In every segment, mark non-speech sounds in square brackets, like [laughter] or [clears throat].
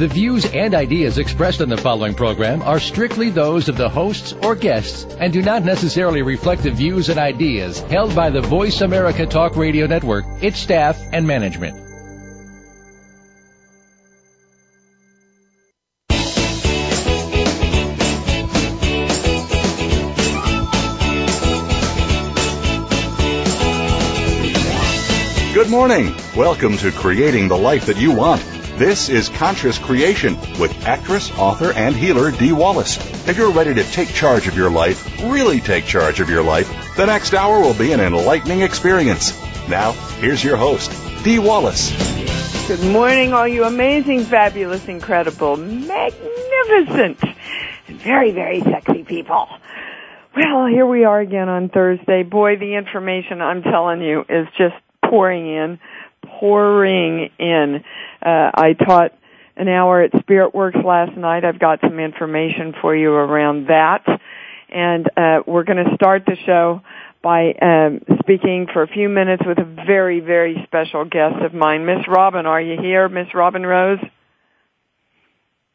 The views and ideas expressed on the following program are strictly those of the hosts or guests and do not necessarily reflect the views and ideas held by the Voice America Talk Radio Network, its staff, and management. Good morning. Welcome to Creating the Life That You Want. This is Conscious Creation with actress, author, and healer Dee Wallace. If you're ready to take charge of your life, really take charge of your life, the next hour will be an enlightening experience. Now, here's your host, Dee Wallace. Good morning, all you amazing, fabulous, incredible, magnificent, and very, very sexy people. Well, here we are again on Thursday. Boy, the information I'm telling you is just pouring in, pouring in. Uh, I taught an hour at Spirit Works last night. I've got some information for you around that. And uh, we're going to start the show by um, speaking for a few minutes with a very, very special guest of mine. Miss Robin, are you here? Miss Robin Rose?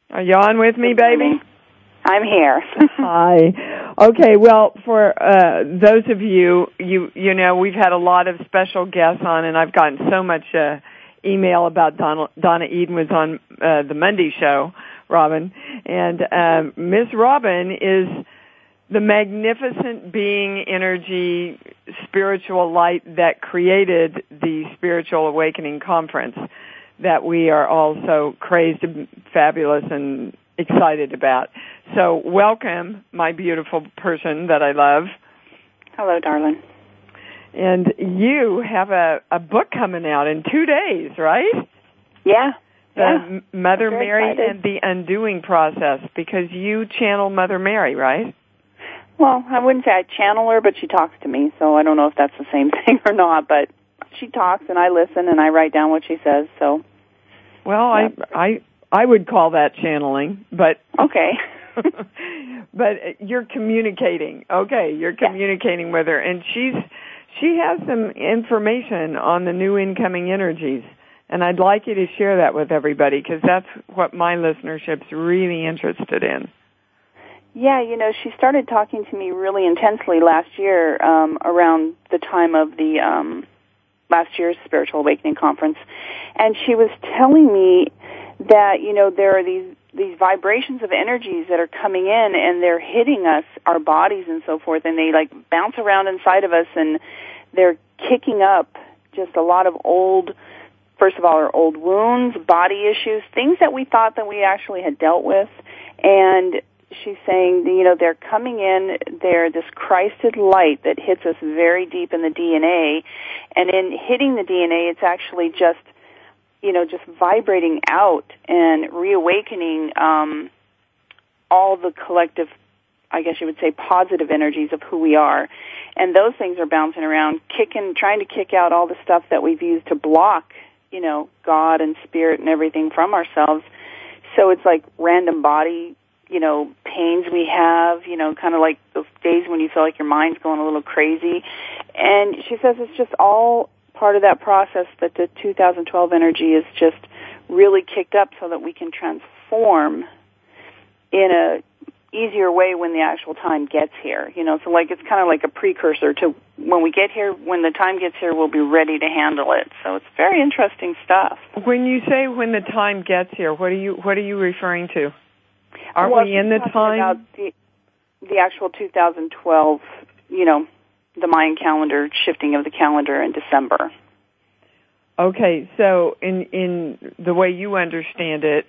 Are you on with me, baby? I'm here. [laughs] Hi. Okay, well, for uh, those of you, you you know, we've had a lot of special guests on, and I've gotten so much uh, email about Donna, Donna Eden was on uh, the Monday show, Robin, and um, Miss Robin is the magnificent being, energy, spiritual light that created the Spiritual Awakening Conference that we are all so crazed, and fabulous, and excited about. So welcome, my beautiful person that I love. Hello, darling. And you have a, a book coming out in two days, right? Yeah. The yeah. Mother Mary excited. and the Undoing Process, because you channel Mother Mary, right? Well, I wouldn't say I channel her, but she talks to me, so I don't know if that's the same [laughs] thing or not, but she talks and I listen and I write down what she says, so. Well, I I I would call that channeling, but Okay. [laughs] but you're communicating. Okay, you're communicating with her, and she's she has some information on the new incoming energies, and I'd like you to share that with everybody because that's what my listenership's really interested in. Yeah, you know, she started talking to me really intensely last year, um, around the time of the um last year's spiritual awakening conference. And she was telling me that, you know, there are these these vibrations of energies that are coming in and they're hitting us, our bodies and so forth, and they like bounce around inside of us and they're kicking up just a lot of old first of all our old wounds, body issues, things that we thought that we actually had dealt with. And she's saying, you know, they're coming in, they're this Christed light that hits us very deep in the DNA, and in hitting the DNA, it's actually just, you know, just vibrating out and reawakening um, all the collective, I guess you would say, positive energies of who we are. And those things are bouncing around, kicking, trying to kick out all the stuff that we've used to block, you know, God and spirit and everything from ourselves. So it's like random body you know, pains we have, you know, kind of like those days when you feel like your mind's going a little crazy. And she says it's just all part of that process that the 2012 energy is just really kicked up so that we can transform in a easier way when the actual time gets here. You know, so like it's kind of like a precursor to when we get here, when the time gets here, we'll be ready to handle it. So it's very interesting stuff. When you say when the time gets here, what are you what are you referring to? Are well, we in the time? About the, the actual 2012, you know, the Mayan calendar shifting of the calendar in December. Okay, so in in the way you understand it,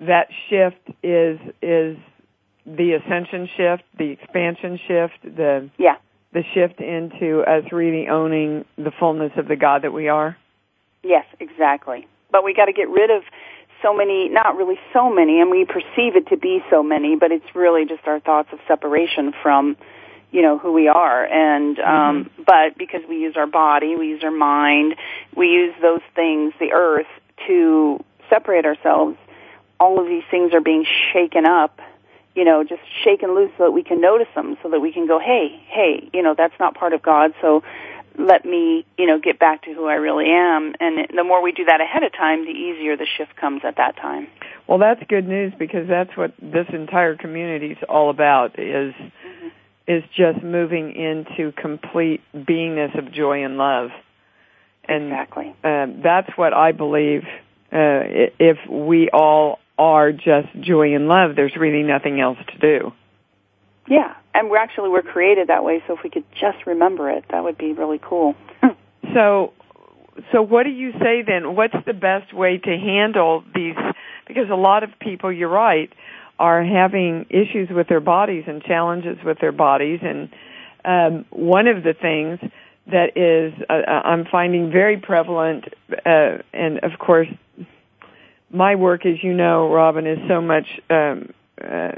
that shift is is the ascension shift, the expansion shift, the Yeah. the shift into us really owning the fullness of the God that we are. Yes, exactly. But we got to get rid of so many, not really so many, and we perceive it to be so many, but it's really just our thoughts of separation from, you know who we are. And um mm-hmm. but because we use our body we use our mind we use those things the earth to separate ourselves all of these things are being shaken up you know just shaken loose so that we can notice them so that we can go hey hey you know that's not part of god so let me you know get back to who i really am. And the more we do that ahead of time the easier the shift comes at that time. Well that's good news because that's what this entire community is all about is mm-hmm is just moving into complete beingness of joy and love. And exactly. Uh, that's what I believe. Uh, if we all are just joy and love, there's really nothing else to do. Yeah, and we're actually we're created that way. So if we could just remember it, that would be really cool. [laughs] so, so what do you say then? What's the best way to handle these? Because a lot of people, you're right, are having issues with their bodies and challenges with their bodies and um, one of the things that is uh, uh, I'm finding very prevalent uh, and of course my work as you know Robin is so much um, uh,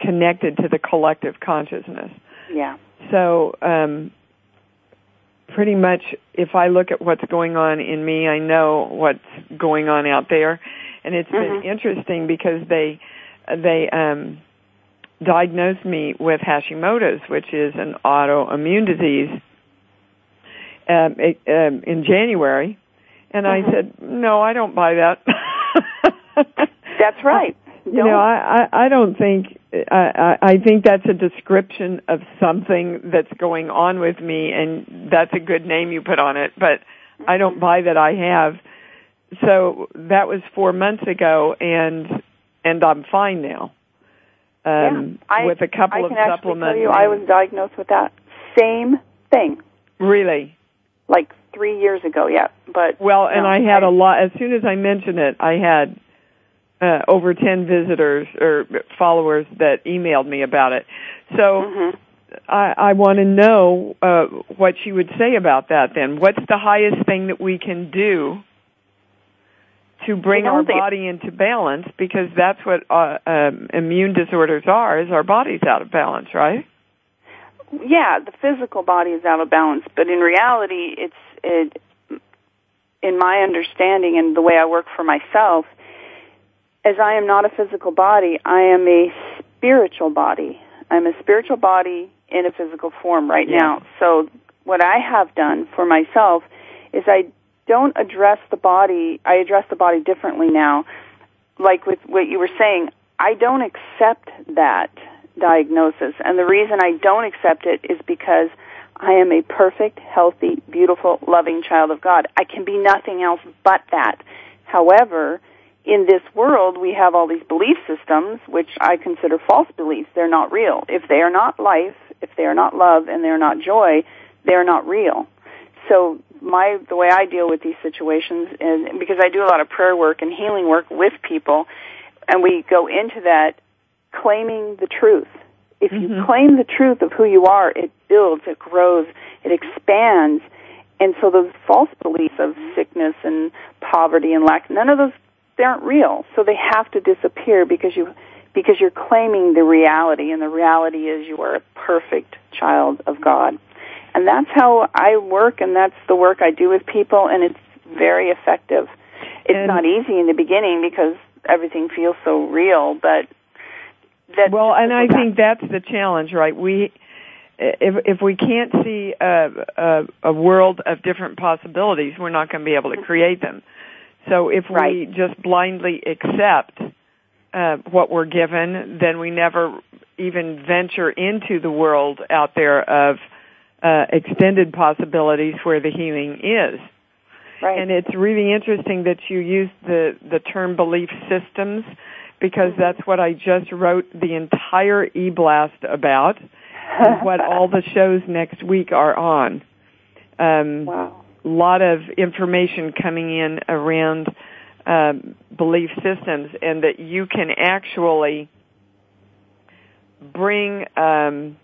connected to the collective consciousness. Yeah. So um, pretty much if I look at what's going on in me, I know what's going on out there. And it's mm-hmm. been interesting because they they um, diagnosed me with Hashimoto's, which is an autoimmune disease, um, it, um, in January, and mm-hmm. I said, "No, I don't buy that." [laughs] that's right. You don't. know, I, I I don't think I I think that's a description of something that's going on with me, and that's a good name you put on it. But I don't buy that I have. So that was four months ago, and and I'm fine now. Um, yeah, I, with a couple I of supplements. Tell you, I was diagnosed with that same thing. Really? Like three years ago, yeah. But well, and no, I had I, a lot. As soon as I mentioned it, I had uh, over ten visitors or followers that emailed me about it. So. Mm-hmm. I, I want to know uh, what you would say about that. Then, what's the highest thing that we can do to bring our body into balance because that's what uh, um, immune disorders are is our body's out of balance right? Yeah the physical body is out of balance but in reality it's it in my understanding and the way I work for myself as I am not a physical body I am a spiritual body. I'm a spiritual body in a physical form right yeah. now. So what I have done for myself is I don't address the body, I address the body differently now. Like with what you were saying, I don't accept that diagnosis. And the reason I don't accept it is because I am a perfect, healthy, beautiful, loving child of God. I can be nothing else but that. However, in this world, we have all these belief systems, which I consider false beliefs. They're not real. If they are not life, if they are not love, and they're not joy, they're not real. So my the way I deal with these situations, and because I do a lot of prayer work and healing work with people, and we go into that claiming the truth. If mm-hmm. you claim the truth of who you are, it builds, it grows, it expands, and so those false beliefs of sickness and poverty and lack, none of those they aren't real. So they have to disappear because you because you're claiming the reality, and the reality is you are a perfect child of God. And that's how I work and that's the work I do with people and it's very effective. It's and not easy in the beginning because everything feels so real, but well, and I think that's the challenge, right? We, if if we can't see a, a, a world of different possibilities, we're not going to be able to create them. So if right. we just blindly accept uh, what we're given, then we never even venture into the world out there of uh, extended possibilities where the healing is. Right. And it's really interesting that you use the, the term belief systems because that's what I just wrote the entire e-blast about and what [laughs] all the shows next week are on. Um, wow. A lot of information coming in around um, belief systems and that you can actually bring um,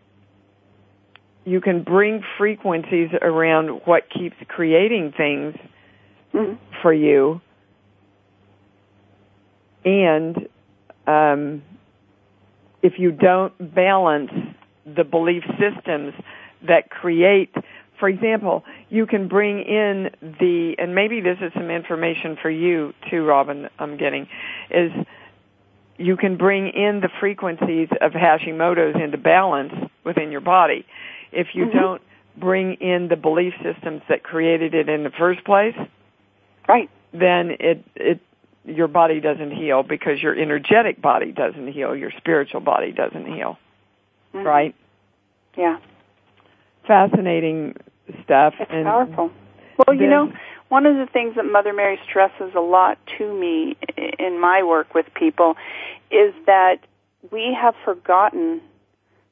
you can bring frequencies around what keeps creating things mm-hmm. for you and um, if you don't balance the belief systems that create for example, you can bring in the, and maybe this is some information for you too, Robin, I'm getting, is you can bring in the frequencies of Hashimoto's into balance within your body. If you mm-hmm. don't bring in the belief systems that created it in the first place, right, then it it your body doesn't heal because your energetic body doesn't heal, your spiritual body doesn't heal. Mm-hmm. Right? Yeah. Fascinating stuff. It's and powerful. Well, you know, one of the things that Mother Mary stresses a lot to me in my work with people is that we have forgotten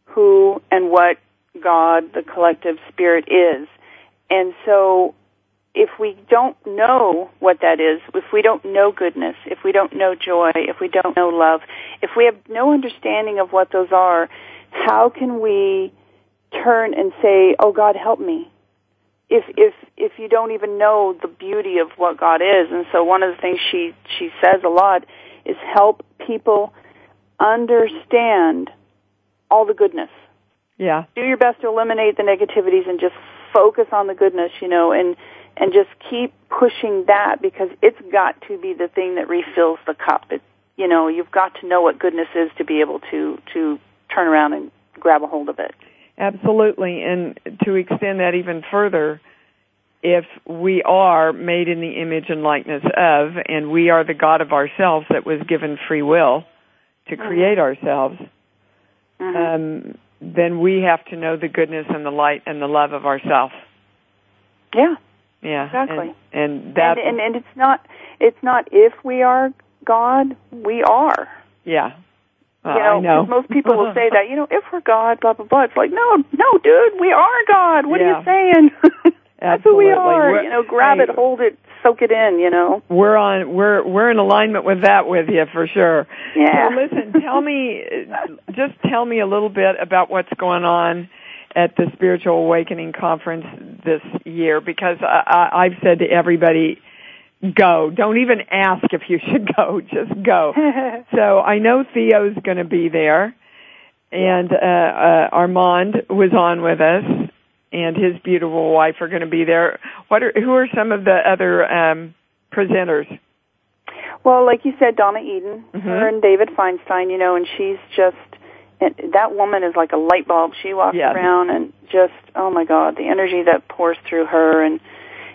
who and what God, the collective spirit is. And so if we don't know what that is, if we don't know goodness, if we don't know joy, if we don't know love, if we have no understanding of what those are, how can we turn and say, "Oh God, help me"? if if if you don't even know the beauty of what God is. And so one of the things she she says a lot is help people understand all the goodness. Yeah. Do your best to eliminate the negativities and just focus on the goodness, you know, and and just keep pushing that because it's got to be the thing that refills the cup. It, you know, you've got to know what goodness is to be able to to turn around and grab a hold of it. Absolutely. And to extend that even further, if we are made in the image and likeness of, and we are the God of ourselves that was given free will to mm-hmm. create mm-hmm. ourselves, mm-hmm. Um, then we have to know the goodness and the light and the love of ourselves. Yeah. Yeah. Exactly. And, and that. And, and, and it's not. It's not if we are God. We are. Yeah. Uh, you know, I know. most people will say that, [laughs] you know, if we're God, blah, blah, blah. It's like, no, no, dude, we are God. What yeah. are you saying? [laughs] That's who we are. We're, you know, grab I, it, hold it, soak it in, you know. We're on, we're, we're in alignment with that with you for sure. Yeah. So listen, tell me, just tell me a little bit about what's going on at the Spiritual Awakening Conference this year because I, I, I've said to everybody, go. Don't even ask if you [laughs] should go. Just go. [laughs] so I know Theo's going to be there, and uh, uh, Armand was on with us, and his beautiful wife are going to be there. What are who are some of the other um, presenters? Well, like you said, Donna Eden, mm-hmm. her and David Feinstein, you know, and she's just and that woman is like a light bulb. She walks yes. around and just oh my god, the energy that pours through her and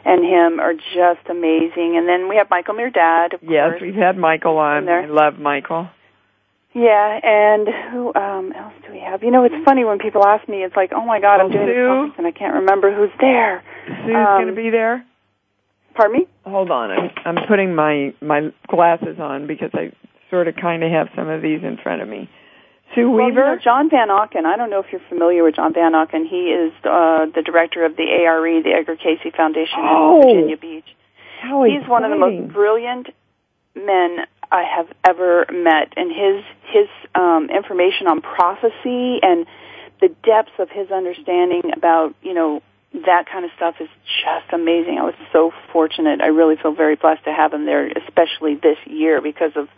and him are just amazing. And then we have Michael Mirdad, of yes, course. we've had Michael on. I love Michael. Yeah, and who um else do we have? You know, it's funny when people ask me, it's like, oh my god, oh, I'm doing Sue? this conference and I can't remember who's there. Sue's um, going to be there. Pardon me? Hold on, I'm I'm putting my my glasses on because I sort of kind of have some of these in front of me. Sue well, Weaver? You know, John Van Auken. I don't know if you're familiar with John Van Auken. He is uh, the director of the ARE, the Edgar Cayce Foundation oh, in Virginia Beach. How He's one of the most brilliant men I have ever met, and his his um, information on prophecy and the depths of his understanding about you know that kind of stuff is just amazing. I was so fortunate. I really feel very blessed to have him there, especially this year because of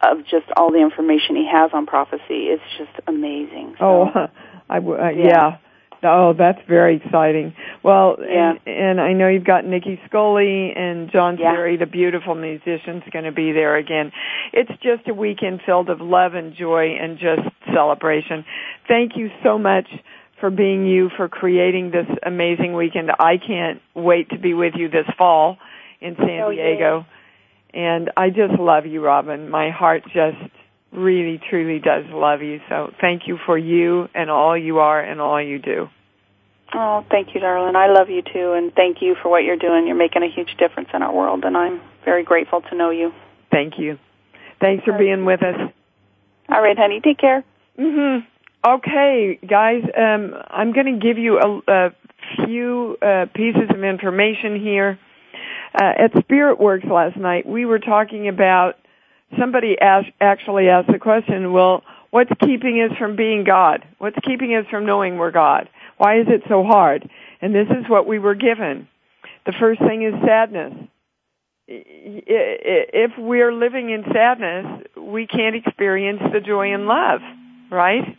of just all the information he has on prophecy. It's just amazing. So, oh, [laughs] I w- uh, yeah. yeah. Oh, that's very exciting. Well, yeah. and, and I know you've got Nicki Scully and John yeah. Sperry, the beautiful musician's going to be there again. It's just a weekend filled of love and joy and just celebration. Thank you so much for being you, for creating this amazing weekend. I can't wait to be with you this fall in San oh, Diego. Yeah. And I just love you, Robin. My heart just really, truly does love you. So thank you for you and all you are and all you do. Oh, thank you, darling. I love you too, and thank you for what you're doing. You're making a huge difference in our world, and I'm very grateful to know you. Thank you. Thanks for being with us. All right, honey. Take care. Mhm. Okay, guys. Um, I'm going to give you a, a few uh, pieces of information here uh, at Spirit Works last night, we were talking about somebody actually asked the question, well, what's keeping us from being God? What's keeping us from knowing we're God? Why is it so hard? And this is what we were given. The first thing is sadness. If we're living in sadness, we can't experience the joy and love, right?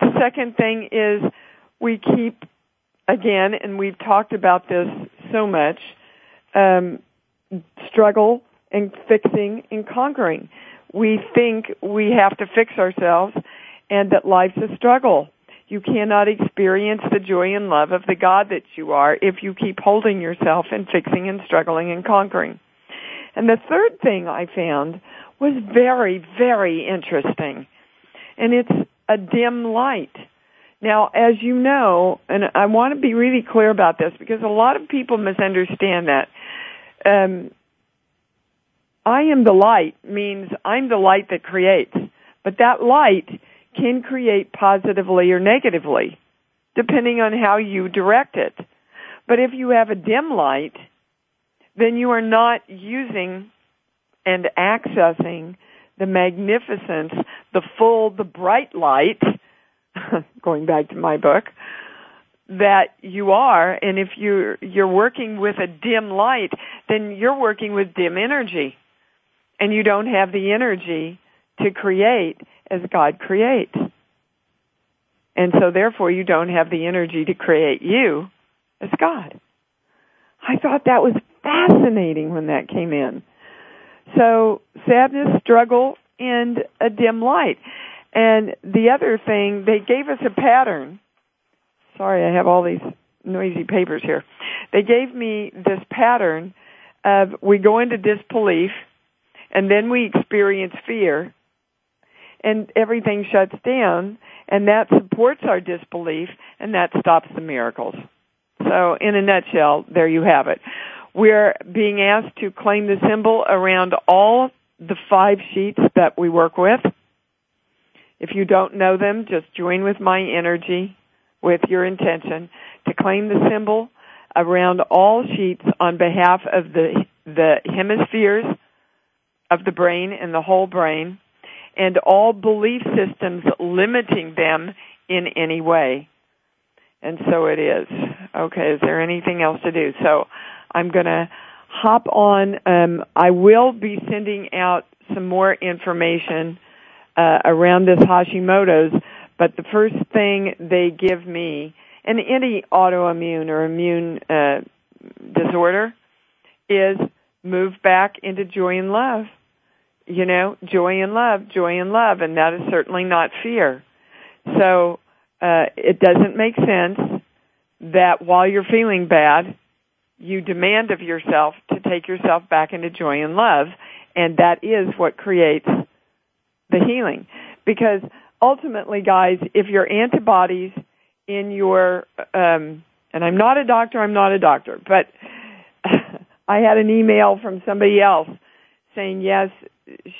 The second thing is we keep, again, and we've talked about this so much, um, struggle and fixing and conquering. We think we have to fix ourselves and that life's a struggle. You cannot experience the joy and love of the God that you are if you keep holding yourself and fixing and struggling and conquering. And the third thing I found was very, very interesting. And it's a dim light. Now, as you know, and I want to be really clear about this because a lot of people misunderstand that. Um, I am the light means I'm the light that creates. But that light can create positively or negatively, depending on how you direct it. But if you have a dim light, then you are not using and accessing the magnificence, the full, the bright light, [laughs] going back to my book, that you are, and if you're, you're working with a dim light, then you're working with dim energy. And you don't have the energy to create as God creates. And so therefore you don't have the energy to create you as God. I thought that was fascinating when that came in. So sadness, struggle, and a dim light. And the other thing, they gave us a pattern. Sorry, I have all these noisy papers here. They gave me this pattern of we go into disbelief and then we experience fear and everything shuts down and that supports our disbelief and that stops the miracles. So in a nutshell, there you have it. We're being asked to claim the symbol around all the five sheets that we work with. If you don't know them, just join with my energy, with your intention, to claim the symbol around all sheets on behalf of the, the hemispheres of the brain and the whole brain and all belief systems limiting them in any way. And so it is. Okay, is there anything else to do? So I'm going to hop on. Um, I will be sending out some more information uh, around this Hashimoto's, but the first thing they give me, and any autoimmune or immune uh, disorder, is move back into joy and love you know, joy and love, joy and love, and that is certainly not fear. So, uh, it doesn't make sense that while you're feeling bad, you demand of yourself to take yourself back into joy and love, and that is what creates the healing. Because ultimately, guys, if your antibodies in your, um, and I'm not a doctor, I'm not a doctor, but [laughs] I had an email from somebody else saying, yes,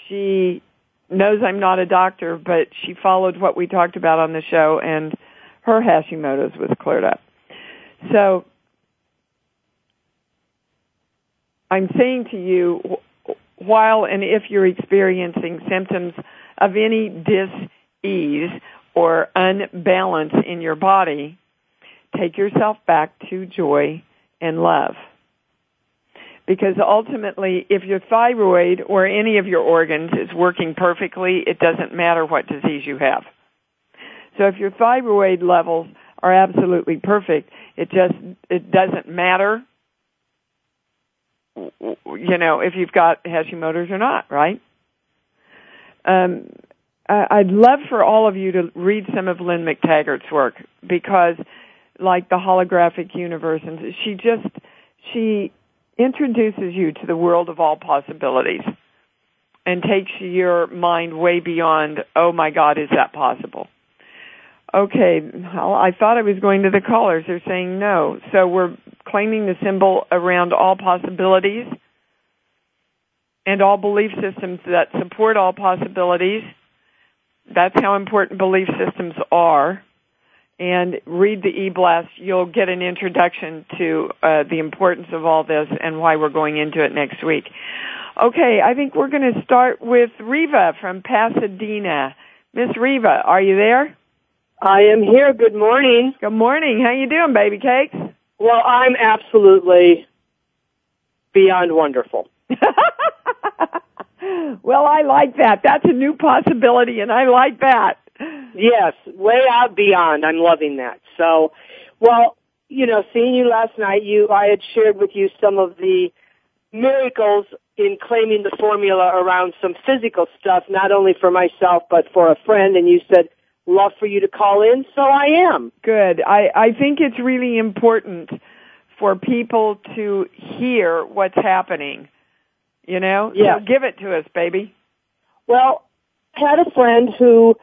she knows I'm not a doctor, but she followed what we talked about on the show and her Hashimoto's was cleared up. So I'm saying to you, while and if you're experiencing symptoms of any dis-ease or unbalance in your body, take yourself back to joy and love because ultimately if your thyroid or any of your organs is working perfectly, it doesn't matter what disease you have. So if your thyroid levels are absolutely perfect, it just, it doesn't matter, you know, if you've got Hashimoto's or not, right? Um, I'd love for all of you to read some of Lynne McTaggart's work because like the holographic universe and she just, she introduces you to the world of all possibilities and takes your mind way beyond, oh my God, is that possible? Okay, well, I thought I was going to the callers. They're saying no. So we're claiming the symbol around all possibilities and all belief systems that support all possibilities. That's how important belief systems are and read the e-blast. You'll get an introduction to uh, the importance of all this and why we're going into it next week. Okay, I think we're going to start with Reva from Pasadena. Miss Reva, are you there? I am here. Good morning. Good morning. How you doing, baby cakes? Well, I'm absolutely beyond wonderful. [laughs] [laughs] well, I like that. That's a new possibility and I like that. Yes, way out beyond. I'm loving that. So, well, you know, seeing you last night, you I had shared with you some of the miracles in claiming the formula around some physical stuff, not only for myself but for a friend, and you said love for you to call in, so I am. Good. I I think it's really important for people to hear what's happening. You know? Yeah. So give it to us, baby. Well, I had a friend who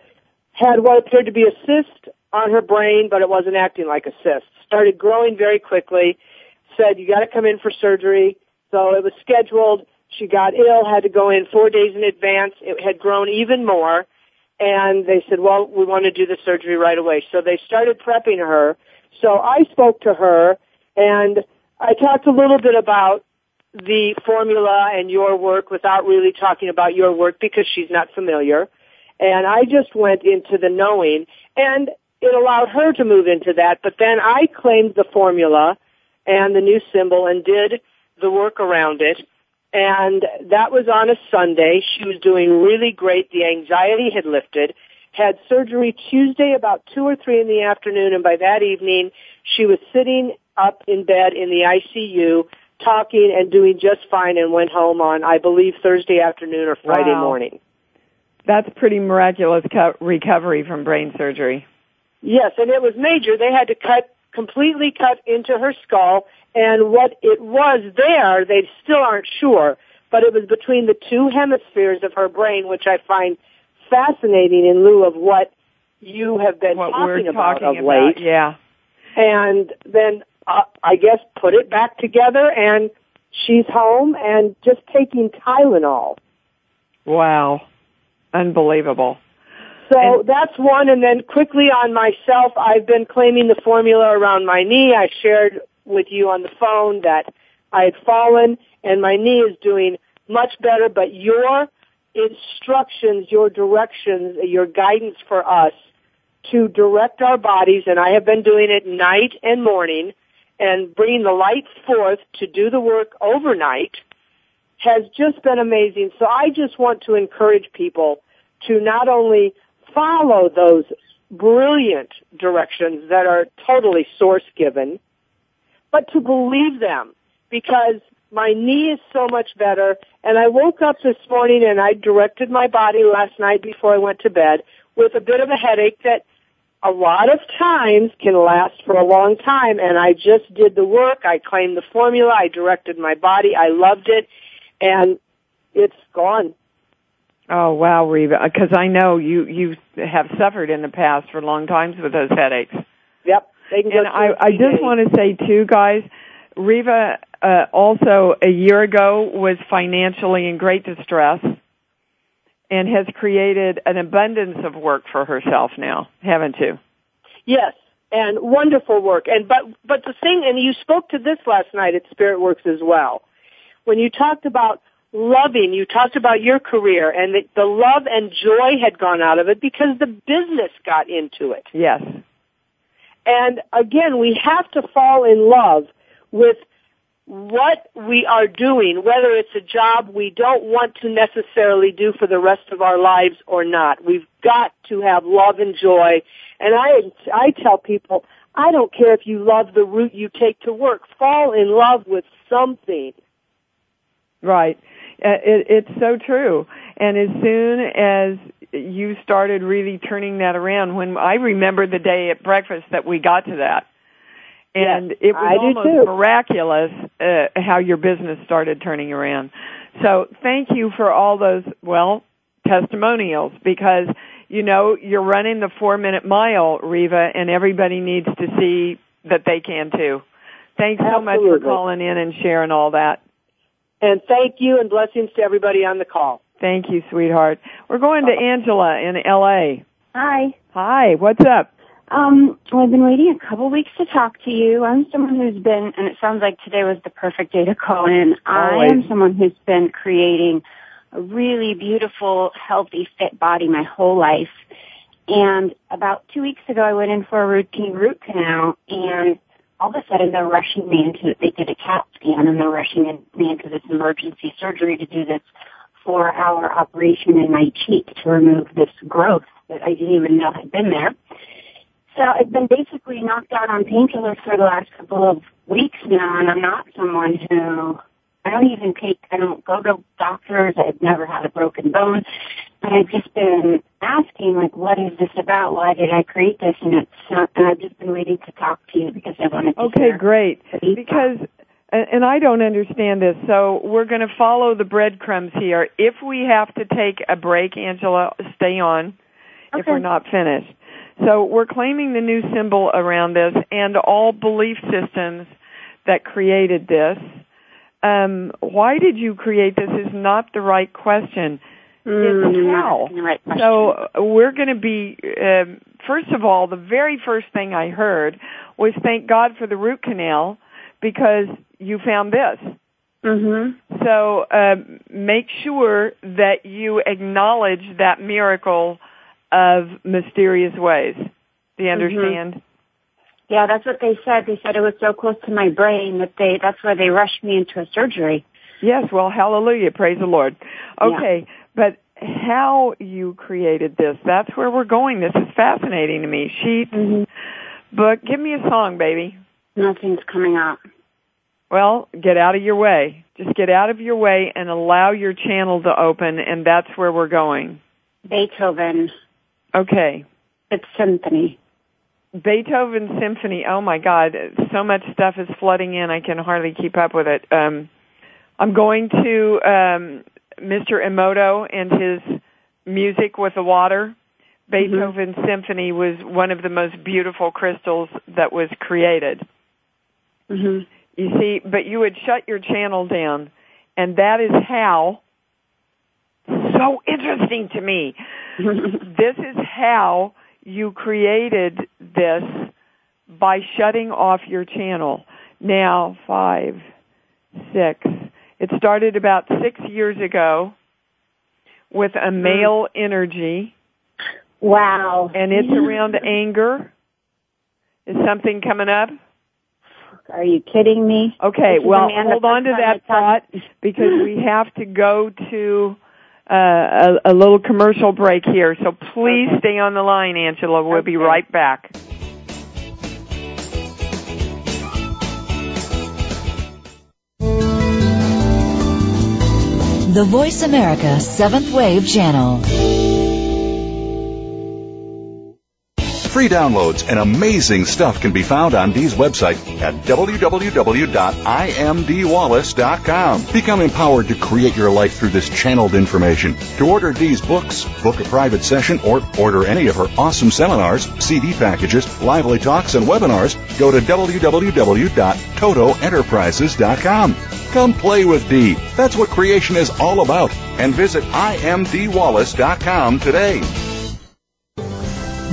had what appeared to be a cyst on her brain, but it wasn't acting like a cyst. Started growing very quickly. Said, you gotta come in for surgery. So it was scheduled. She got ill, had to go in four days in advance. It had grown even more. And they said, well, we want to do the surgery right away. So they started prepping her. So I spoke to her and I talked a little bit about the formula and your work without really talking about your work because she's not familiar. And I just went into the knowing and it allowed her to move into that. But then I claimed the formula and the new symbol and did the work around it. And that was on a Sunday. She was doing really great. The anxiety had lifted. Had surgery Tuesday about two or three in the afternoon and by that evening she was sitting up in bed in the ICU talking and doing just fine and went home on, I believe, Thursday afternoon or Friday Wow. morning. That's pretty miraculous co- recovery from brain surgery. Yes, and it was major. They had to cut, completely cut into her skull, and what it was there, they still aren't sure, but it was between the two hemispheres of her brain, which I find fascinating in lieu of what you have been What talking about talking of about, late. yeah. and then uh, I guess put it back together and she's home and just taking Tylenol. Wow. Unbelievable. So And- that's one and then quickly on myself, I've been claiming the formula around my knee. I shared with you on the phone that I had fallen and my knee is doing much better, but your instructions, your directions, your guidance for us to direct our bodies, and I have been doing it night and morning, and bringing the light forth to do the work overnight has just been amazing. So I just want to encourage people to not only follow those brilliant directions that are totally source given, but to believe them because my knee is so much better and I woke up this morning and I directed my body last night before I went to bed with a bit of a headache that a lot of times can last for a long time and I just did the work. I claimed the formula. I directed my body. I loved it and it's gone. Oh wow, Reva, because I know you you have suffered in the past for long times with those headaches. Yep. They can go And I I just want to say too, guys, Reva uh, also a year ago was financially in great distress and has created an abundance of work for herself now, haven't you? Yes, and wonderful work. And but but the thing, and you spoke to this last night at Spirit Works as well. When you talked about loving, you talked about your career, and that the love and joy had gone out of it because the business got into it. Yes. And again, we have to fall in love with what we are doing, whether it's a job we don't want to necessarily do for the rest of our lives or not. We've got to have love and joy. And I, I tell people, I don't care if you love the route you take to work. Fall in love with something. Right. Uh, It, it's so true. And as soon as you started really turning that around, when I remember the day at breakfast that we got to that, and Yes, it was almost miraculous uh, how your business started turning around. So thank you for all those well testimonials because you know you're running the four minute mile, Reva, and everybody needs to see that they can too. Thanks so much for calling in and sharing all that. And thank you and blessings to everybody on the call. Thank you, sweetheart. We're going to Angela in LA. Hi. Hi, what's up? Um, well, I've been waiting a couple weeks to talk to you. I'm someone who's been, and it sounds like today was the perfect day to call in. I am someone who's been creating a really beautiful, healthy, fit body my whole life. And about two weeks ago, I went in for a routine root canal, and all of a sudden they're rushing me into, they did a CAT scan, and they're rushing me into this emergency surgery to do this four-hour operation in my cheek to remove this growth that I didn't even know had been there. So I've been basically knocked out on painkillers for the last couple of weeks now, and I'm not someone who I don't even take, I don't go to doctors. I've never had a broken bone. But I've just been asking, like, what is this about? Why did I create this? And it's not, and I've just been waiting to talk to you because I wanted to Okay, great. Because, and I don't understand this, so we're going to follow the breadcrumbs here. If we have to take a break, Angela, stay on okay. if we're not finished. So we're claiming the new symbol around this and all belief systems that created this um, why did you create this is not the right question. Mm, it's how. Right so we're going to be, um, first of all, the very first thing I heard was thank God for the root canal because you found this. Mm-hmm. So um, make sure that you acknowledge that miracle of mysterious ways. Do you mm-hmm. understand? Yeah, that's what they said. They said it was so close to my brain that they that's why they rushed me into a surgery. Yes, well, hallelujah, praise the Lord. Okay, yeah. but how you created this, that's where we're going. This is fascinating to me. Sheets, mm-hmm. book, give me a song, baby. Nothing's coming up. Well, get out of your way. Just get out of your way and allow your channel to open, and that's where we're going. Beethoven. Okay. It's symphony. Beethoven Symphony. Oh my God, so much stuff is flooding in. I can hardly keep up with it. Um, I'm going to um, Mr. Emoto and his music with the water. Beethoven mm-hmm. Symphony was one of the most beautiful crystals that was created. Mm-hmm. You see, but you would shut your channel down, and that is how. So interesting to me. [laughs] this is how you created this by shutting off your channel. Now, five, six. It started about six years ago with a hmm. male energy. Wow. And it's around anger. Is something coming up? Are you kidding me? Okay, well, hold on to that thought because we have to go to Uh, a, a, little commercial break here. So please okay. stay on the line, Angela. We'll okay. be right back. The Voice America Seventh Wave Channel. Free downloads and amazing stuff can be found on Dee's website at www.imdwallace.com. Become empowered to create your life through this channeled information. To order Dee's books, book a private session, or order any of her awesome seminars, CD packages, lively talks, and webinars, go to www.totoenterprises.com. Come play with Dee. That's what creation is all about. And visit imdwallace.com today.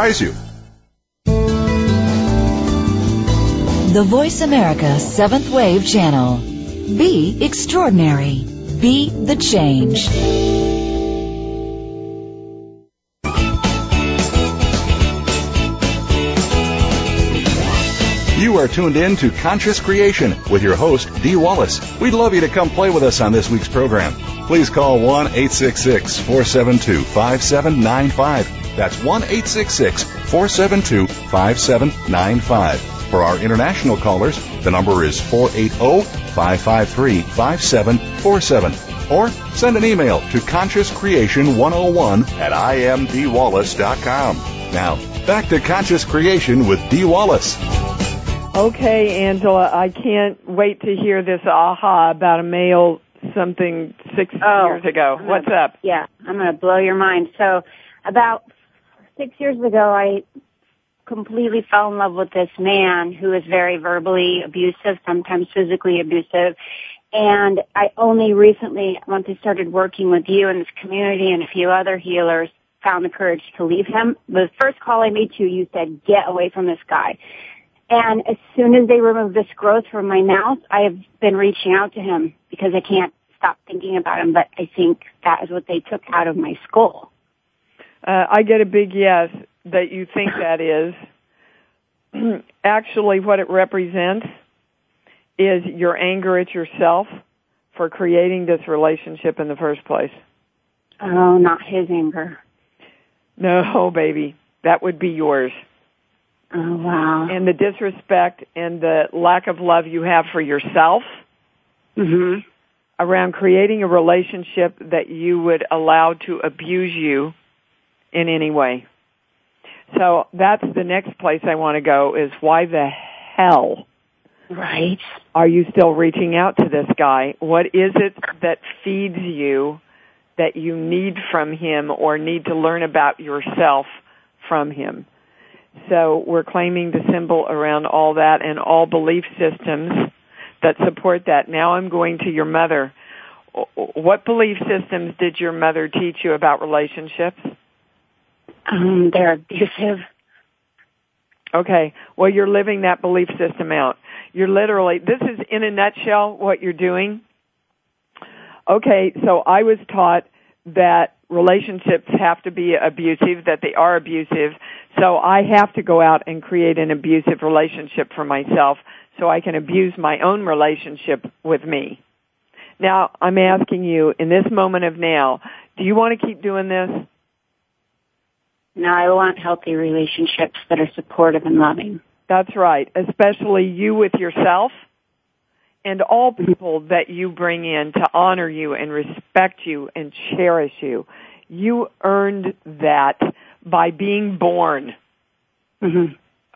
you. The Voice America Seventh Wave Channel. Be extraordinary. Be the change. You are tuned in to Conscious Creation with your host, Dee Wallace. We'd love you to come play with us on this week's program. Please call 1 866 472 5795 that's 1 866 472 5795. For our international callers, the number is 480-553-5747. Or send an email to consciouscreation101 at imdwallace.com. Now, back to Conscious Creation with Dee Wallace. Okay, Angela, I can't wait to hear this aha about a male something six Oh, years ago. I'm What's up? Yeah, I'm going to blow your mind. So, about six years ago, I completely fell in love with this man who was very verbally abusive, sometimes physically abusive. And I only recently, once I started working with you and this community and a few other healers, found the courage to leave him. The first call I made to you, you said, get away from this guy. And as soon as they removed this growth from my mouth, I have been reaching out to him because I can't stop thinking about him, but I think that is what they took out of my skull. Uh, I get a big yes that you think that is. [clears throat] Actually, what it represents is your anger at yourself for creating this relationship in the first place. Oh, not his anger. No, baby, that would be yours. Oh, wow. And the disrespect and the lack of love you have for yourself hmm around creating a relationship that you would allow to abuse you in any way. So that's the next place I want to go is why the hell Right. are you still reaching out to this guy? What is it that feeds you that you need from him or need to learn about yourself from him? So we're claiming the symbol around all that and all belief systems that support that. Now I'm going to your mother. What belief systems did your mother teach you about relationships? Um, they're abusive. Okay. Well, you're living that belief system out. You're literally, this is in a nutshell what you're doing. Okay, so I was taught that relationships have to be abusive, that they are abusive, so I have to go out and create an abusive relationship for myself so I can abuse my own relationship with me. Now, I'm asking you, in this moment of now, do you want to keep doing this? No, I want healthy relationships that are supportive and loving. That's right. Especially you with yourself and all people that you bring in to honor you and respect you and cherish you. You earned that by being born. hmm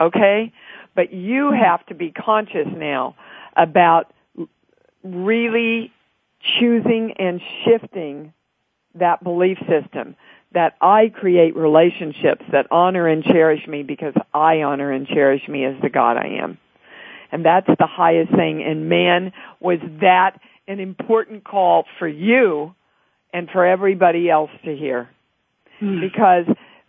Okay? But you have to be conscious now about really choosing and shifting that belief system that I create relationships that honor and cherish me because I honor and cherish me as the God I am. And that's the highest thing. And man, was that an important call for you and for everybody else to hear. Because,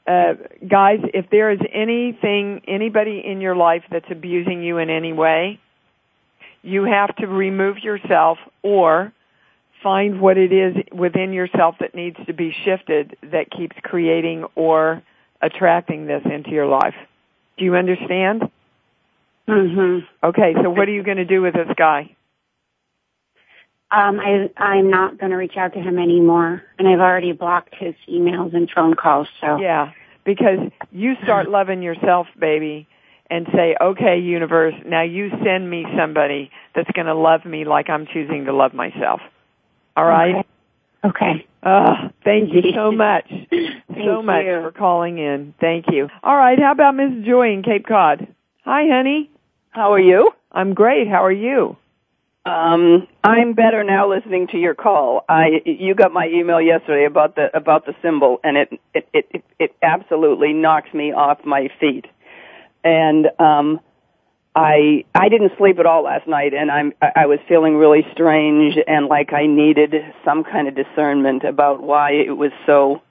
uh, guys, if there is anything, anybody in your life that's abusing you in any way, you have to remove yourself or find what it is within yourself that needs to be shifted that keeps creating or attracting this into your life. Do you understand? hmm Okay, so what are you going to do with this guy? Um, I, I'm not going to reach out to him anymore, and I've already blocked his emails and phone calls. So Yeah, because you start loving yourself, baby, and say, okay, universe, now you send me somebody that's going to love me like I'm choosing to love myself. All right? okay. Oh, thank you so [laughs] much. so much you. for calling in. Thank you. All right, how about Miss Joy in Cape Cod? Hi, honey. How are you? I'm great. How are you? Um, I'm better now listening to your call. I you got my email yesterday about the about the symbol, and it it it it, it absolutely knocks me off my feet. And um, I I didn't sleep at all last night, and I'm I was feeling really strange and like I needed some kind of discernment about why it was so.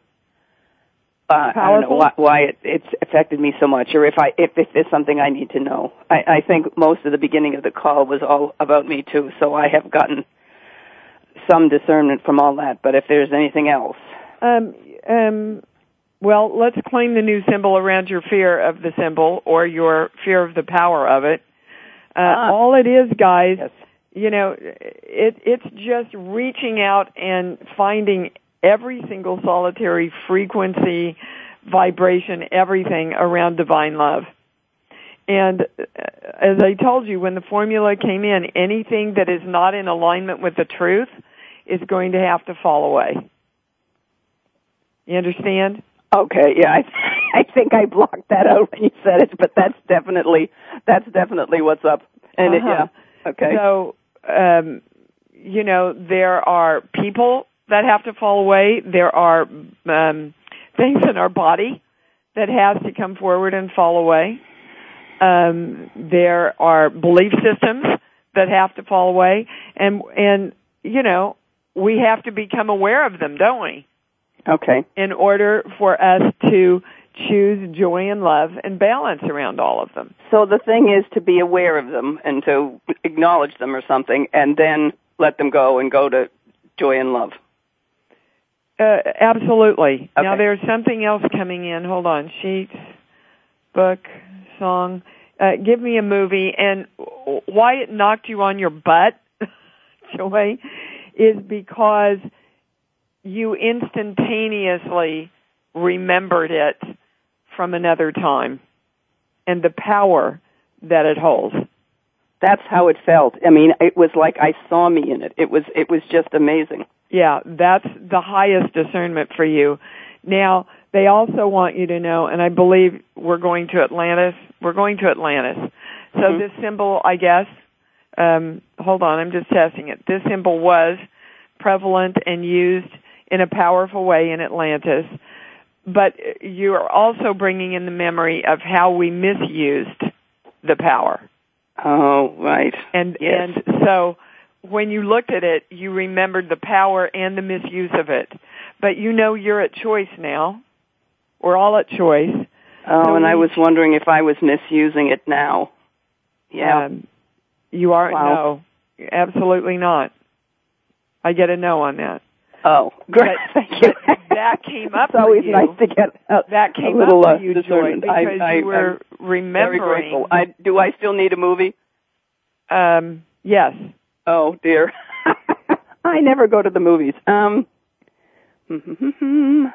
Uh, I don't know why, why it, it's affected me so much, or if I if, if there's something I need to know. I, I think most of the beginning of the call was all about me too, so I have gotten some discernment from all that. But if there's anything else, Um, um, well, let's claim the new symbol around your fear of the symbol or your fear of the power of it. Uh, Ah. all it is, guys, Yes. you know, it, it's just reaching out and finding every single solitary frequency, vibration, everything around divine love. And uh, as I told you, when the formula came in, anything that is not in alignment with the truth is going to have to fall away. You understand? Okay, yeah, I, [laughs] I think I blocked that out when you said it, but that's definitely that's definitely what's up. And uh-huh. it, yeah, okay. So, um, you know, there are people that have to fall away. There are um, things in our body that has to come forward and fall away. Um, there are belief systems that have to fall away, and and you know we have to become aware of them, don't we? Okay. In order for us to choose joy and love and balance around all of them. So the thing is to be aware of them and to acknowledge them or something, and then let them go and go to joy and love. Uh, absolutely. Okay. Now there's something else coming in. Hold on. Sheets, book, song. Uh, give me a movie. And why it knocked you on your butt, [laughs] Joy, is because you instantaneously remembered it from another time and the power that it holds. That's how it felt. I mean, it was like I saw me in it. It was it was just amazing. Yeah, that's the highest discernment for you. Now, they also want you to know, and I believe we're going to Atlantis. We're going to Atlantis. So Mhm. this symbol, I guess, um, hold on, I'm just testing it. This symbol was prevalent and used in a powerful way in Atlantis. But you are also bringing in the memory of how we misused the power. Oh, right. And Yes. and so when you looked at it, you remembered the power and the misuse of it. But you know you're at choice now. We're all at choice. Oh, So and I was wondering if I was misusing it now. Yeah. Um, you are Wow. no, absolutely not. I get a no on that. Oh, great. But, [laughs] Thank you. that came up It's always you. nice to get a, that a came little up uh, you, Joy, because I, I, you were I'm very remembering. grateful. I, do I still need a movie? um, yes. Oh dear. [laughs] I never go to the movies. Um. all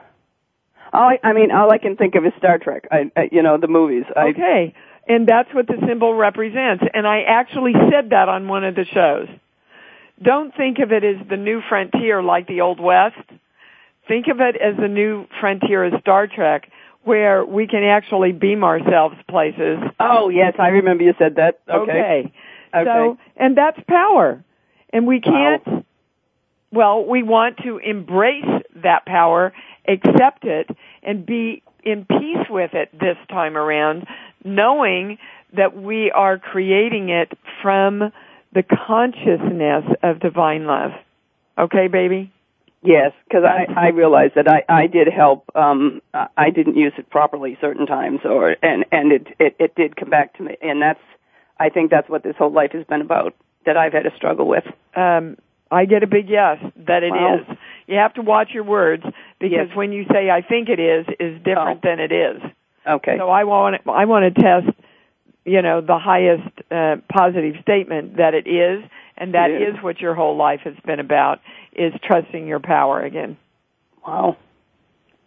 I, I mean, all I can think of is Star Trek. I, I you know, the movies. I, Okay. And that's what the symbol represents. And I actually said that on one of the shows. Don't think of it as the new frontier like the Old West. Think of it as the new frontier as Star Trek, where we can actually beam ourselves places. Oh yes, I remember you said that. Okay. Okay. So, and that's power. And we can't, well, we want to embrace that power, accept it, and be in peace with it this time around, knowing that we are creating it from the consciousness of divine love. Okay, baby? Yes, because I I realized that I I did help. Um, I didn't use it properly certain times, or and and it it it did come back to me, and that's I think that's what this whole life has been about. That I've had a struggle with. Um, I get a big yes that it is. Wow. You have to watch your words because Yes. when you say I think it is is different Oh. than it is. Okay. So I want I want to test, you know, the highest uh, positive statement that it is, and that is. is. what your whole life has been about: is trusting your power again. wow.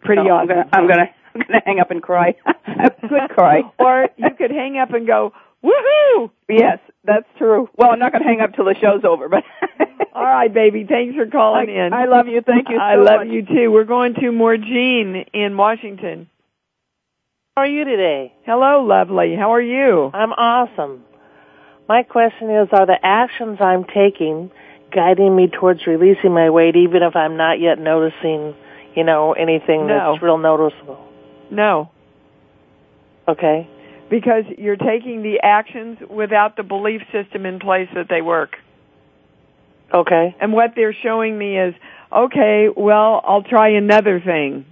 Pretty So I'm awesome. I'm gonna I'm gonna hang up and cry. [laughs] a good cry. [laughs] or you could hang up and go, woohoo! Yes, that's true. Well, I'm not going to hang up till the show's over, but [laughs] All right, baby. Thanks for calling I, in. I love you. Thank you. I love much. you too. We're going to more Morgene in Washington. How are you today? Hello, lovely. How are you? I'm awesome. My question is, are the actions I'm taking guiding me towards releasing my weight even if I'm not yet noticing, you know, anything No. that's real noticeable? No, Okay. because you're taking the actions without the belief system in place that they work. Okay. And what they're showing me is, okay, well, I'll try another thing.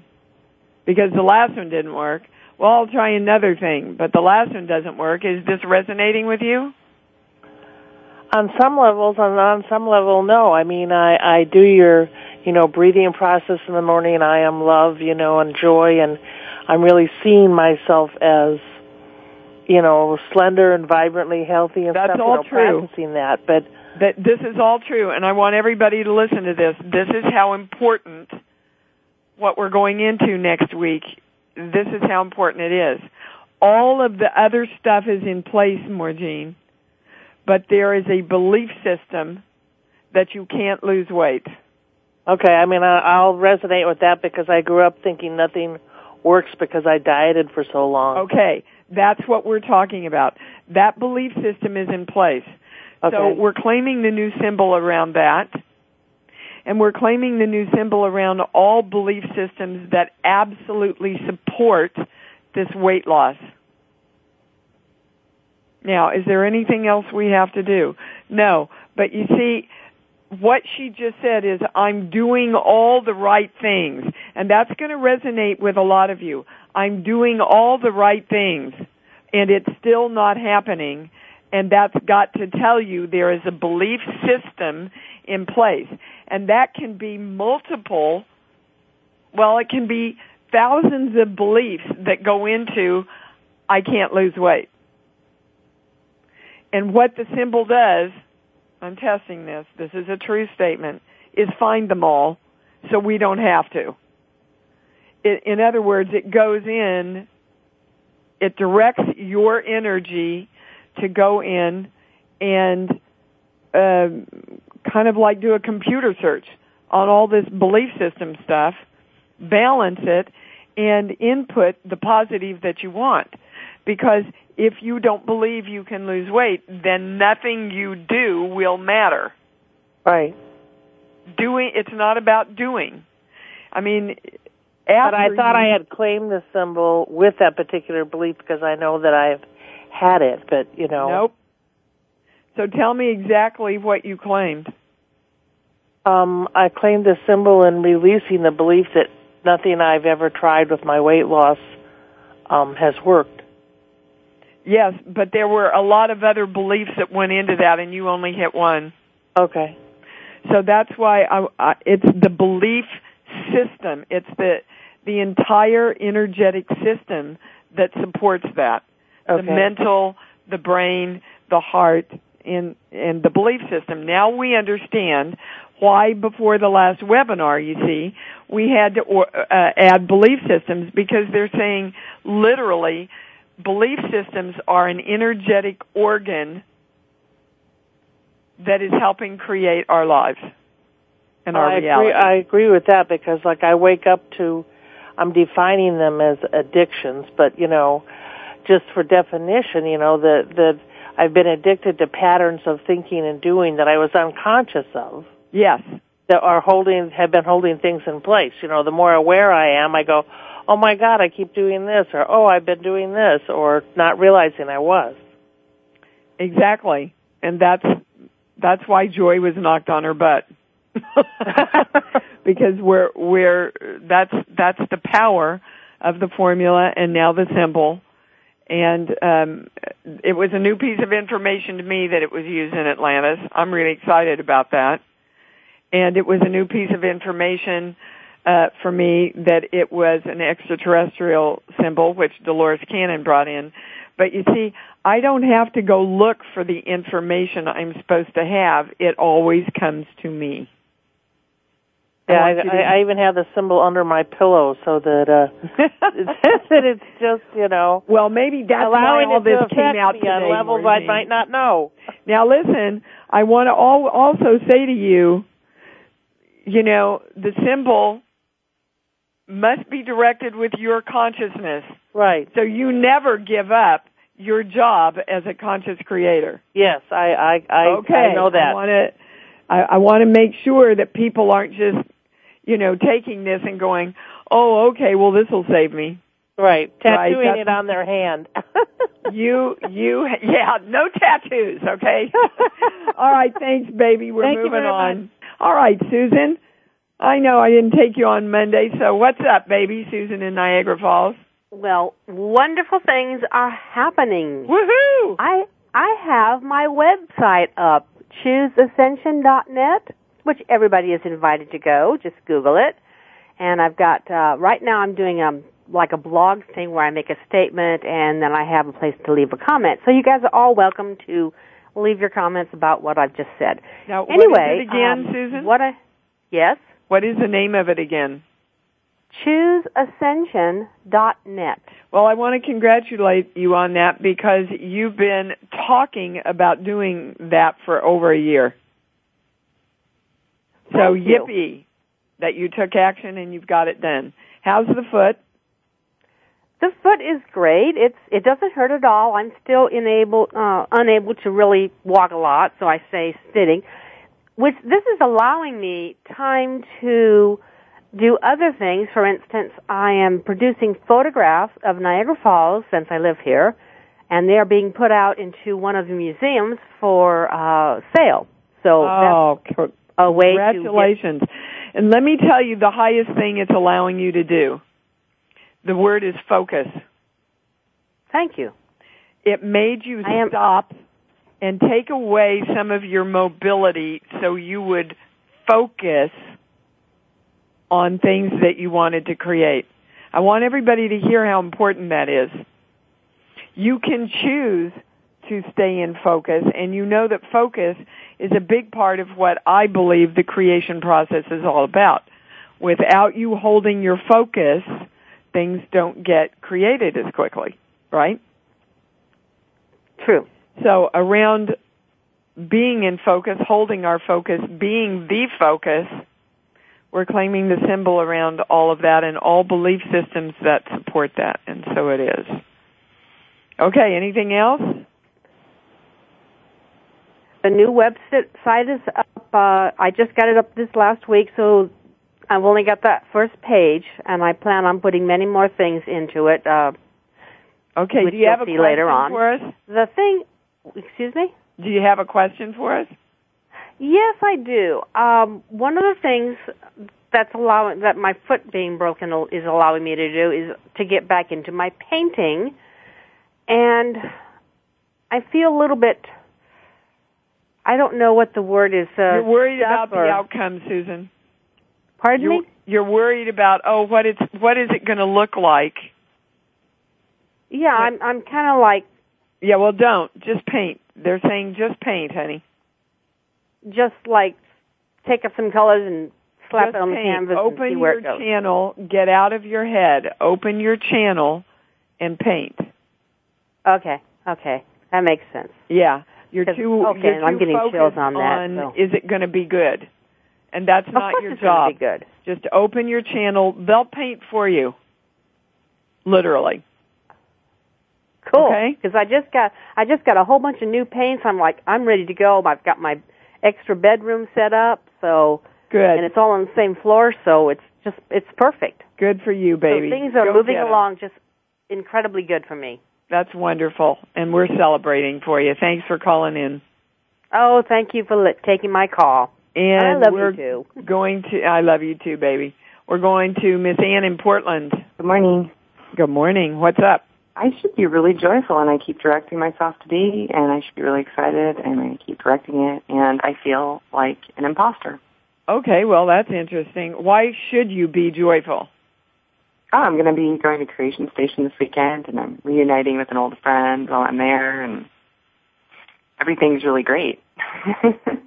Because the last one didn't work. Well, I'll try another thing, but the last one doesn't work. Is this resonating with you? On some levels, and on some level, no. I mean, I I do your, you know, breathing process in the morning. and I am love, you know, and joy, and I'm really seeing myself as, you know, slender and vibrantly healthy and That's stuff. all you know, true. Practicing that, but That this is all true, and I want everybody to listen to this. This is how important what we're going into next week. This is how important it is. all of the other stuff is in place, Morgene, but there is a belief system that you can't lose weight. Okay, I mean, I'll resonate with that because I grew up thinking nothing works because I dieted for so long. Okay, that's what we're talking about. That belief system is in place. Okay. So we're claiming the new symbol around that. And we're claiming the new symbol around all belief systems that absolutely support this weight loss. Now, is there anything else we have to do? No. But you see, what she just said is, I'm doing all the right things. And that's going to resonate with a lot of you. I'm doing all the right things. And it's still not happening. And that's got to tell you there is a belief system in place. And that can be multiple, well, it can be thousands of beliefs that go into, I can't lose weight. And what the symbol does, I'm testing this, this is a true statement, is find them all so we don't have to. It, in other words, it goes in, it directs your energy to go in and uh, kind of like do a computer search on all this belief system stuff, balance it, and input the positive that you want. Because if you don't believe you can lose weight, then nothing you do will matter. Right. Doing, it's not about doing. I mean, but I thought you, I had claimed the symbol with that particular belief because I know that I've had it, but you know. Nope. So tell me exactly what you claimed. Um, I claimed the symbol in releasing the belief that nothing I've ever tried with my weight loss um, has worked. Yes, but there were a lot of other beliefs that went into that, and you only hit one. Okay. So that's why I, I, it's the belief system. It's the the entire energetic system that supports that. Okay. The mental, the brain, the heart, and and the belief system. Now we understand why before the last webinar, you see, we had to or, uh, add belief systems because they're saying literally belief systems are an energetic organ that is helping create our lives and our I reality. Agree, I agree with that because like I wake up to, I'm defining them as addictions, but you know, just for definition, you know, that, that I've been addicted to patterns of thinking and doing that I was unconscious of. Yes. That are holding, have been holding things in place. You know, the more aware I am, I go, oh my god, I keep doing this, or oh, I've been doing this, or not realizing I was. Exactly. And that's, that's why Joy was knocked on her butt. [laughs] because we're, we're, that's, that's the power of the formula and now the symbol. And, um, it was a new piece of information to me that it was used in Atlantis. I'm really excited about that. And it was a new piece of information, uh, for me that it was an extraterrestrial symbol, which Dolores Cannon brought in. But you see, I don't have to go look for the information I'm supposed to have. It always comes to me. Yeah, I, I, I even have the symbol under my pillow so that uh [laughs] that it's just you know. Well, maybe that's allowing why all this came out today. on levels I might not know. Now, listen, I want to al- also say to you, you know, the symbol must be directed with your consciousness. Right. So you never give up your job as a conscious creator. Yes, I I I, okay. I know that. I want to I, I want to make sure that people aren't just, you know, taking this and going, "Oh, okay, well this will save me." Right, tattooing right, it on their hand. [laughs] you, you, yeah, no tattoos, okay? [laughs] All right, thanks, baby. We're Thank you moving very on. much. All right, Susan. I know I didn't take you on Monday, so what's up, baby? Susan in Niagara Falls. Well, wonderful things are happening. Woohoo! I I have my website up, chooseascension.net, which everybody is invited to go. Just Google it. And I've got uh right now I'm doing um like a blog thing where I make a statement and then I have a place to leave a comment. So you guys are all welcome to leave your comments about what I've just said. Now, anyway, what is it again, um, Susan? What I Yes. What is the name of it again? chooseascension.net. Well, I want to congratulate you on that because you've been talking about doing that for over a year. So Thank you. yippee that you took action and you've got it done. How's the foot? The foot is great. It's it doesn't hurt at all. I'm still unable uh, unable to really walk a lot, so I say sitting. Which this is allowing me time to do other things. For instance, I am producing photographs of Niagara Falls since I live here, and they are being put out into one of the museums for uh, sale. So oh, that's a way congratulations. and let me tell you the highest thing it's allowing you to do. The word is focus. Thank you. It made you I am- stop and take away some of your mobility so you would focus on things that you wanted to create. I want everybody to hear how important that is. You can choose to stay in focus and you know that focus is a big part of what I believe the creation process is all about. Without you holding your focus, things don't get created as quickly, right? True. So around being in focus, holding our focus, being the focus, we're claiming the symbol around all of that and all belief systems that support that, and so it is. Okay, anything else? The new website is up. Uh, I just got it up this last week, so I've only got that first page, and I plan on putting many more things into it. Uh, Okay, do you have a question later on. for us? The thing, excuse me. Do you have a question for us? Yes, I do. Um, one of the things that's allowing that my foot being broken is allowing me to do is to get back into my painting, and I feel a little bit. I don't know what the word is. Uh, You're worried about the outcome, Susan. Pardon you're, me. You're worried about oh, what it's what is it going to look like? Yeah, I'm. I'm kind of like Yeah, well, don't just paint. They're saying just paint, honey. just like take up some colors and slap Just it on the canvas Open and see where your it goes. channel. Get out of your head. Open your channel and paint. Okay, okay, that makes sense. Yeah, you're too. okay, you're I'm getting chills on that, on, so. Is it going to be good? And that's Of not your job. be good. Just open your channel. They'll paint for you. Literally. Cool. Okay. Because I just got I just got a whole bunch of new paints. I'm like I'm ready to go. I've got my extra bedroom set up, so Good. and it's all on the same floor, so it's just it's perfect. Good for you, baby. So things are Go moving along just incredibly good for me. That's wonderful, and we're celebrating for you. Thanks for calling in. Oh, thank you for li- taking my call. And I love you we're too. going to. I love you too, baby. We're going to Miss Ann in Portland. Good morning. Good morning. What's up? I should be really joyful, and I keep directing myself to be, and I should be really excited, and I keep directing it, and I feel like an imposter. Okay, well that's interesting. Why should you be joyful? Oh, I'm going to be going to Creation Station this weekend, and I'm reuniting with an old friend while I'm there, and everything's really great. [laughs]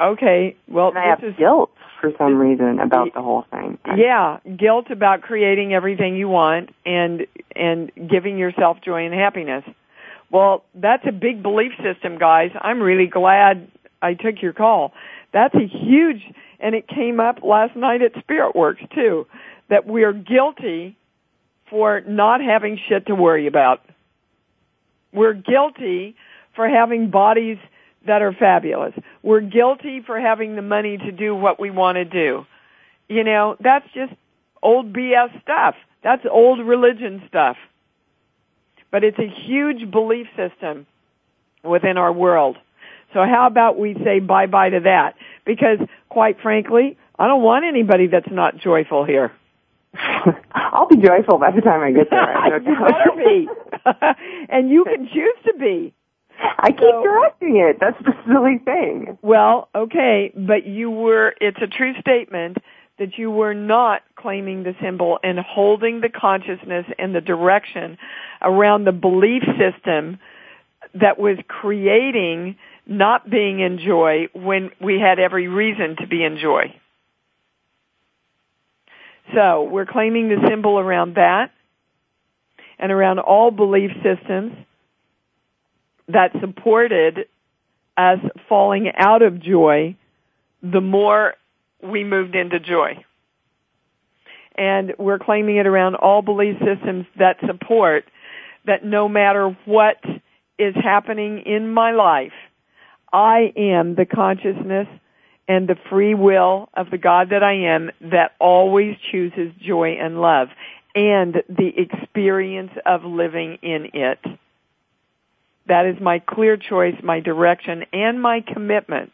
Okay, well and I have this is guilt for some reason about the whole thing. yeah, guilt about creating everything you want and and giving yourself joy and happiness. Well, that's a big belief system, guys. I'm really glad I took your call. That's a huge and it came up last night at Spirit Works too that we're guilty for not having shit to worry about. We're guilty for having bodies that are fabulous. We're guilty for having the money to do what we want to do. You know, that's just old BS stuff. That's old religion stuff. But it's a huge belief system within our world. So how about we say bye bye to that? Because quite frankly, I don't want anybody that's not joyful here. [laughs] I'll be joyful by the time I get there. I [laughs] you better be. [laughs] and you can choose to be. I keep directing it. That's the silly thing. Well, okay, but you were, it's a true statement that you were not claiming the symbol and holding the consciousness and the direction around the belief system that was creating not being in joy when we had every reason to be in joy. So we're claiming the symbol around that and around all belief systems that supported us falling out of joy the more we moved into joy. And we're claiming it around all belief systems that support that no matter what is happening in my life, I am the consciousness and the free will of the God that I am that always chooses joy and love and the experience of living in it. That is my clear choice, my direction, and my commitment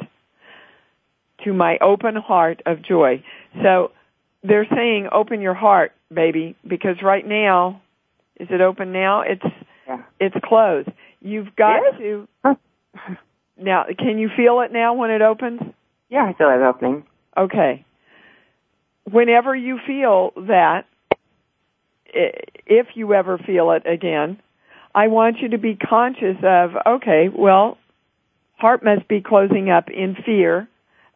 to my open heart of joy. So they're saying open your heart, baby, because right now, is it open now? It's Yeah. it's closed. You've got to now. Can you feel it now when it opens? Yeah, I feel it opening. Okay. Whenever you feel that, if you ever feel it again, I want you to be conscious of, okay, well, heart must be closing up in fear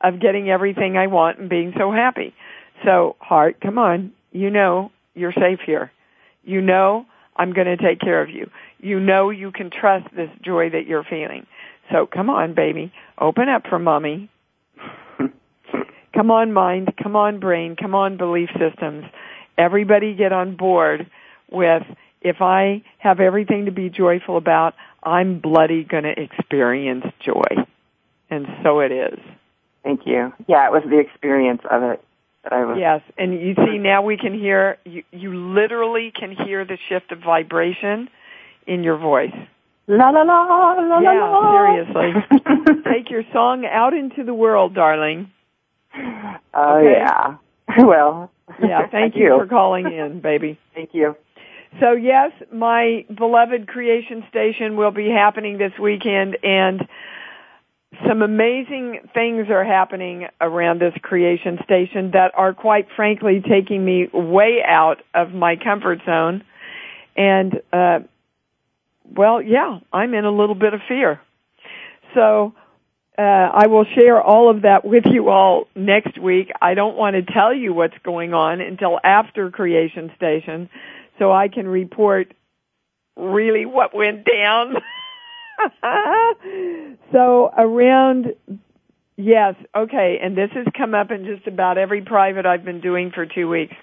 of getting everything I want and being so happy. So, heart, come on. You know you're safe here. You know I'm going to take care of you. You know you can trust this joy that you're feeling. So, come on, baby. Open up for mommy. Come on, mind. Come on, brain. Come on, belief systems. Everybody get on board with if I have everything to be joyful about, I'm bloody going to experience joy. And so it is. Thank you. Yeah, it was the experience of it that I was. Yes, and you see mm-hmm. now we can hear you you literally can hear the shift of vibration in your voice. La la la la la Yeah, seriously. [laughs] Take your song out into the world, darling. [laughs] Oh Okay. yeah. [laughs] Well. Yeah, thank [laughs] you for calling in, baby. Thank you. So yes, my beloved creation station will be happening this weekend and some amazing things are happening around this creation station that are quite frankly taking me way out of my comfort zone. And, uh, well, yeah, I'm in a little bit of fear. So, uh, I will share all of that with you all next week. I don't want to tell you what's going on until after Creation Station so I can report really what went down. [laughs] so around, yes, okay, and this has come up in just about every private I've been doing for two weeks.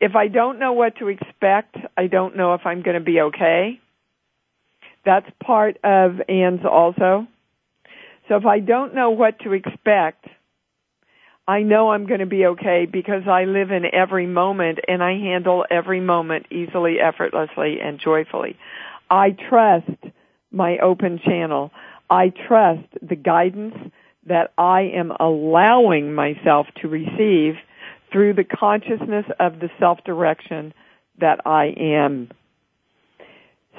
If I don't know what to expect, I don't know if I'm going to be okay. That's part of Anne's also. So if I don't know what to expect, I know I'm going to be okay because I live in every moment and I handle every moment easily, effortlessly, and joyfully. I trust my open channel. I trust the guidance that I am allowing myself to receive through the consciousness of the self-direction that I am.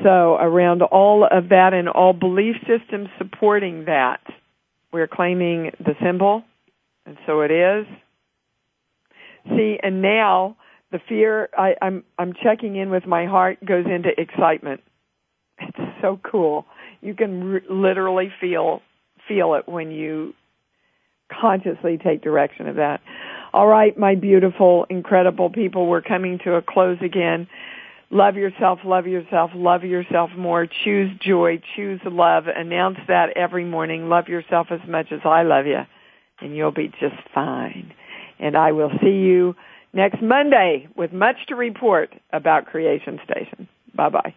So around all of that and all belief systems supporting that, we're claiming the symbol, and so it is. See, and now the fear, I, I'm, I'm checking in with my heart goes into excitement. It's so cool. You can literally feel, feel it when you consciously take direction of that. All right, my beautiful, incredible people, we're coming to a close again. Love yourself, love yourself, love yourself more. Choose joy, choose love. Announce that every morning. Love yourself as much as I love you, and you'll be just fine. And I will see you next Monday with much to report about Creation Station. Bye bye.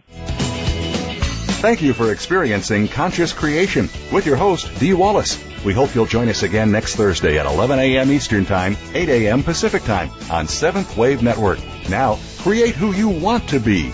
Thank you for experiencing Conscious Creation with your host, Dee Wallace. We hope you'll join us again next Thursday at 11 a.m. Eastern Time, 8 a.m. Pacific Time on Seventh Wave Network. Now, create who you want to be.